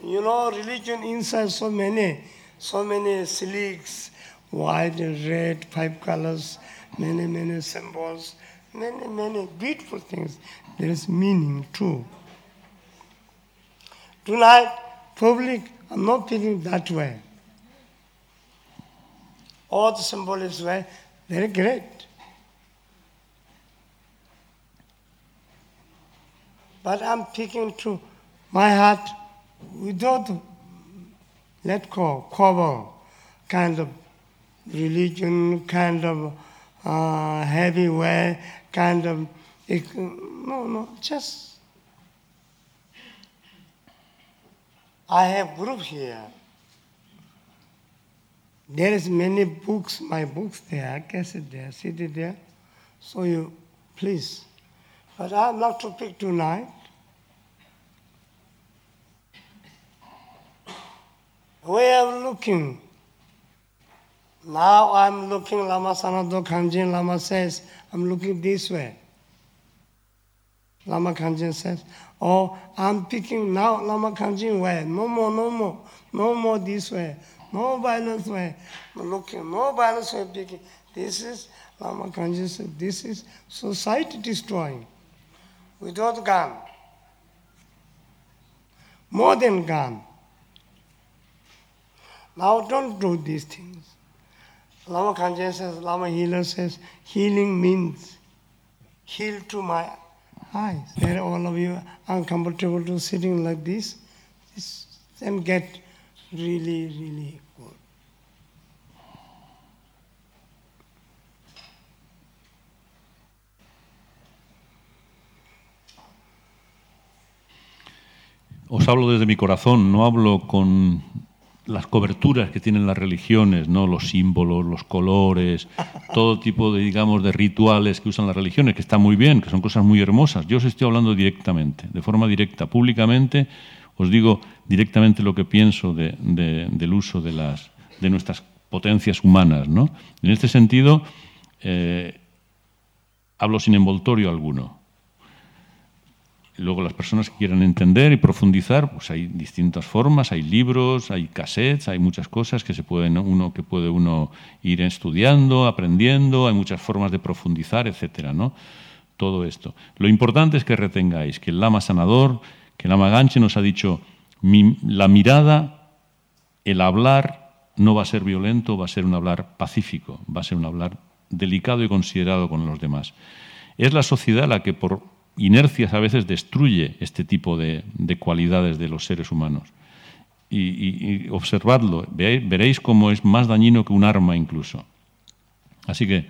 You know, religion inside so many, so many slicks, white, red, five colors, many, many symbols, many, many beautiful things. There is meaning too. Tonight, public, I'm not feeling that way. All the symbols were very great. But I'm picking to my heart without let go, cover, kind of religion, kind of uh, heavy way, kind of, no, no, just, I have group here. There is many books, my books there, cassette there, CD there. So you, please. But I'm not to pick tonight. Where I'm looking. Now I'm looking, Lama Sanado Kanjin Lama says, I'm looking this way. Lama Kanjin says, oh, I'm picking now Lama Kanjin way. No more, no more, no more this way. No violence way. Looking, no violence way picking. This is, Lama Kanjin says, this is society destroying. Without gun. More than gun. Now don't do these things. Lama Kanchen says, Lama Healer says, healing means heal to my eyes. There all of you uncomfortable to sitting like this, this and get really, really good. Os hablo desde mi corazón, no hablo con las coberturas que tienen las religiones, no los símbolos, los colores, todo tipo de digamos de rituales que usan las religiones, que está muy bien, que son cosas muy hermosas. Yo os estoy hablando directamente, de forma directa, públicamente, os digo directamente lo que pienso de, de, del uso de las de nuestras potencias humanas, ¿no? En este sentido, eh, hablo sin envoltorio alguno. Luego las personas que quieran entender y profundizar, pues hay distintas formas, hay libros, hay cassettes, hay muchas cosas que se pueden uno que puede uno ir estudiando, aprendiendo, hay muchas formas de profundizar, etcétera, ¿no? Todo esto. Lo importante es que retengáis que el lama sanador, que el lama ganche nos ha dicho la mirada, el hablar no va a ser violento, va a ser un hablar pacífico, va a ser un hablar delicado y considerado con los demás. Es la sociedad la que por inercias a veces destruye este tipo de, de cualidades de los seres humanos. Y, observadlo, veréis, veréis cómo es más dañino que un arma incluso. Así que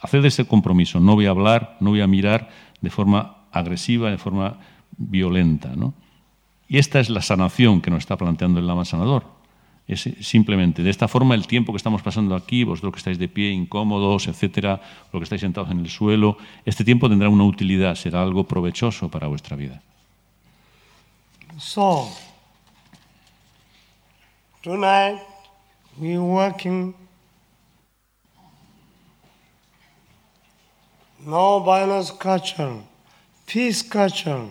haced ese compromiso, no voy a hablar, no voy a mirar de forma agresiva, de forma violenta. ¿no? Y esta es la sanación que nos está planteando el Lama Sanador. Es simplemente de esta forma el tiempo que estamos pasando aquí, vosotros que estáis de pie, incómodos, etcétera, lo que estáis sentados en el suelo, este tiempo tendrá una utilidad, será algo provechoso para vuestra vida. So, tonight we're working no violence culture, peace culture,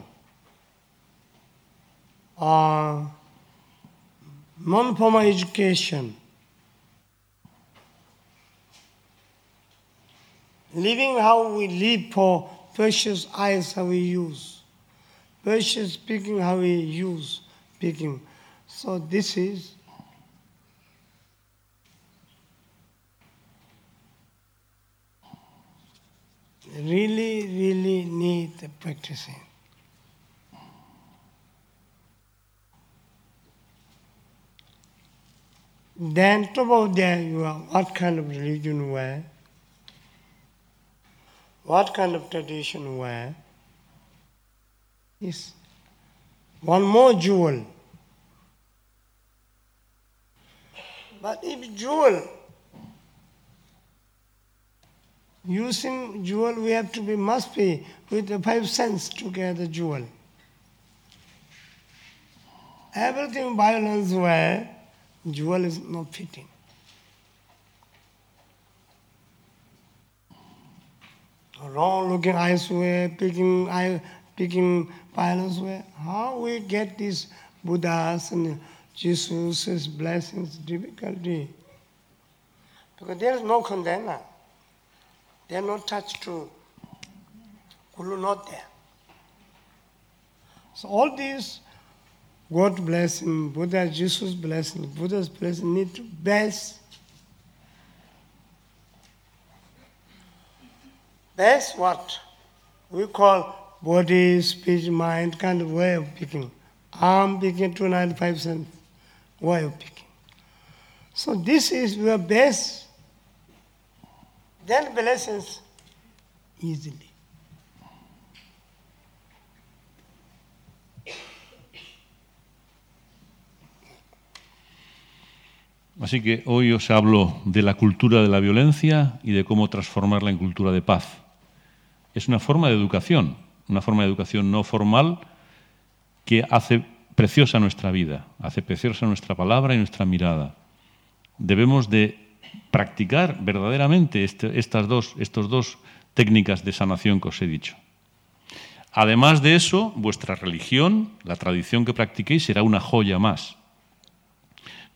uh, non-formal education, living how we live for precious eyes how we use, precious speaking how we use speaking. So this is really, really need practicing. Then top of that you are what kind of religion were, what kind of tradition were, is one more jewel. But if jewel, using jewel we have to be must be with the five sense to get the jewel. Everything violence where jewel is not fitting. Wrong looking eyes picking eye, picking way. How we get these Buddhas and Jesus' blessings difficulty. Because there is no container. They are not touched to Guru, not there. So all these God blessing, Buddha, Jesus blessing, Buddha's blessing need to base. Base what? We call body, speech, mind kind of way of picking. I'm picking 295 cent way of picking. So this is your base. Then blessings easily. Así que hoy os hablo de la cultura de la violencia y de cómo transformarla en cultura de paz. Es una forma de educación, una forma de educación no formal que hace preciosa nuestra vida, hace preciosa nuestra palabra y nuestra mirada. Debemos de practicar verdaderamente este, estas dos, estos dos técnicas de sanación que os he dicho. Además de eso, vuestra religión, la tradición que practiquéis, será una joya más.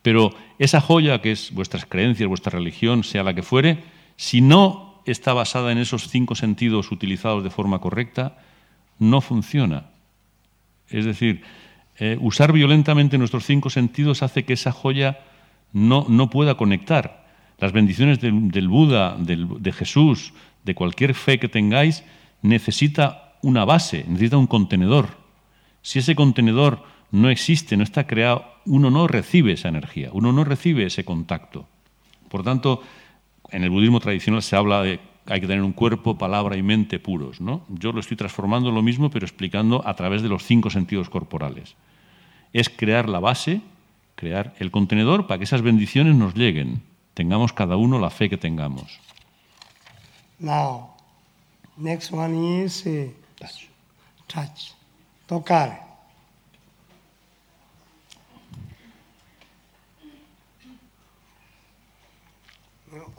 Pero esa joya que es vuestras creencias, vuestra religión, sea la que fuere, si no está basada en esos cinco sentidos utilizados de forma correcta, no funciona. Es decir, eh, usar violentamente nuestros cinco sentidos hace que esa joya no, no pueda conectar. Las bendiciones del, del Buda, del, de Jesús, de cualquier fe que tengáis, necesita una base, necesita un contenedor. Si ese contenedor no existe, no está creado, uno no recibe esa energía, uno no recibe ese contacto. Por tanto, en el budismo tradicional se habla de que hay que tener un cuerpo, palabra y mente puros. ¿no? Yo lo estoy transformando lo mismo, pero explicando a través de los cinco sentidos corporales. Es crear la base, crear el contenedor para que esas bendiciones nos lleguen, tengamos cada uno la fe que tengamos. Now, next one is uh, touch. touch. Tocar.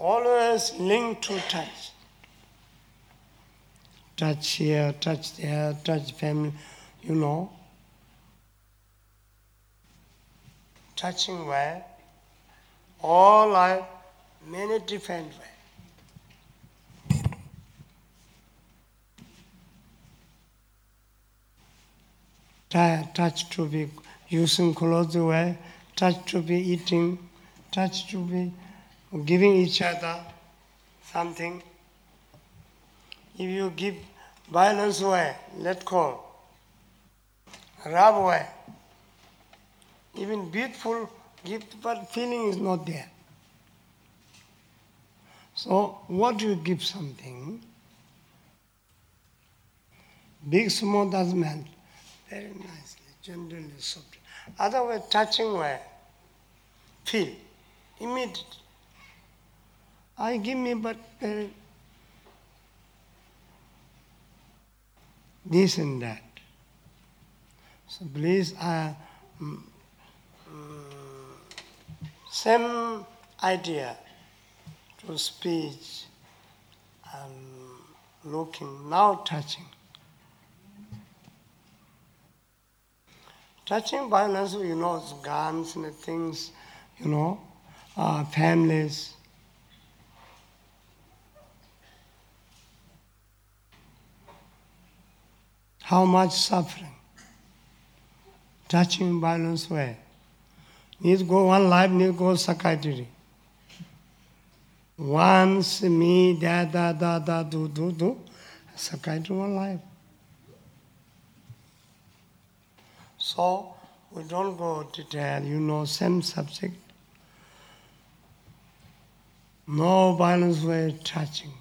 Always linked to touch. Touch here, touch there, touch family, you know. Touching where? All life, many different ways. Touch to be using clothes way, touch to be eating, touch to be giving each other something. If you give violence away, let go, rub away. Even beautiful gift, but feeling is not there. So, what you give something, big, small doesn't matter. Very nicely, gently, soft. Otherwise, touching way, feel immediately. I give me but uh, this and that. So please, uh, mm, same idea to speech and looking, now touching. Touching violence, you know, guns and things, you know, uh, families. How much suffering? Touching violence way. Need go one life, need go psychiatry. Once me, da, da, da, da, do, do, do, psychiatry one life. So, we don't go detail, you know, same subject. No violence way touching.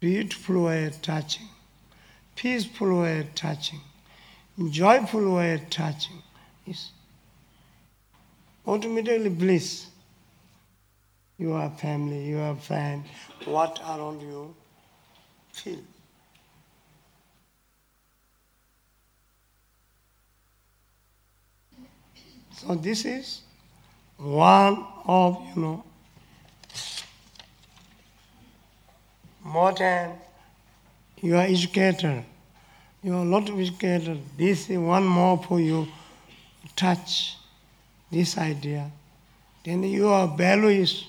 Beautiful way touching peaceful way of touching, joyful way of touching is automatically bliss. Your family, your friend, what around you feel. So this is one of, you know, modern you are educator. You are of educator. This is one more for you touch this idea, then your value is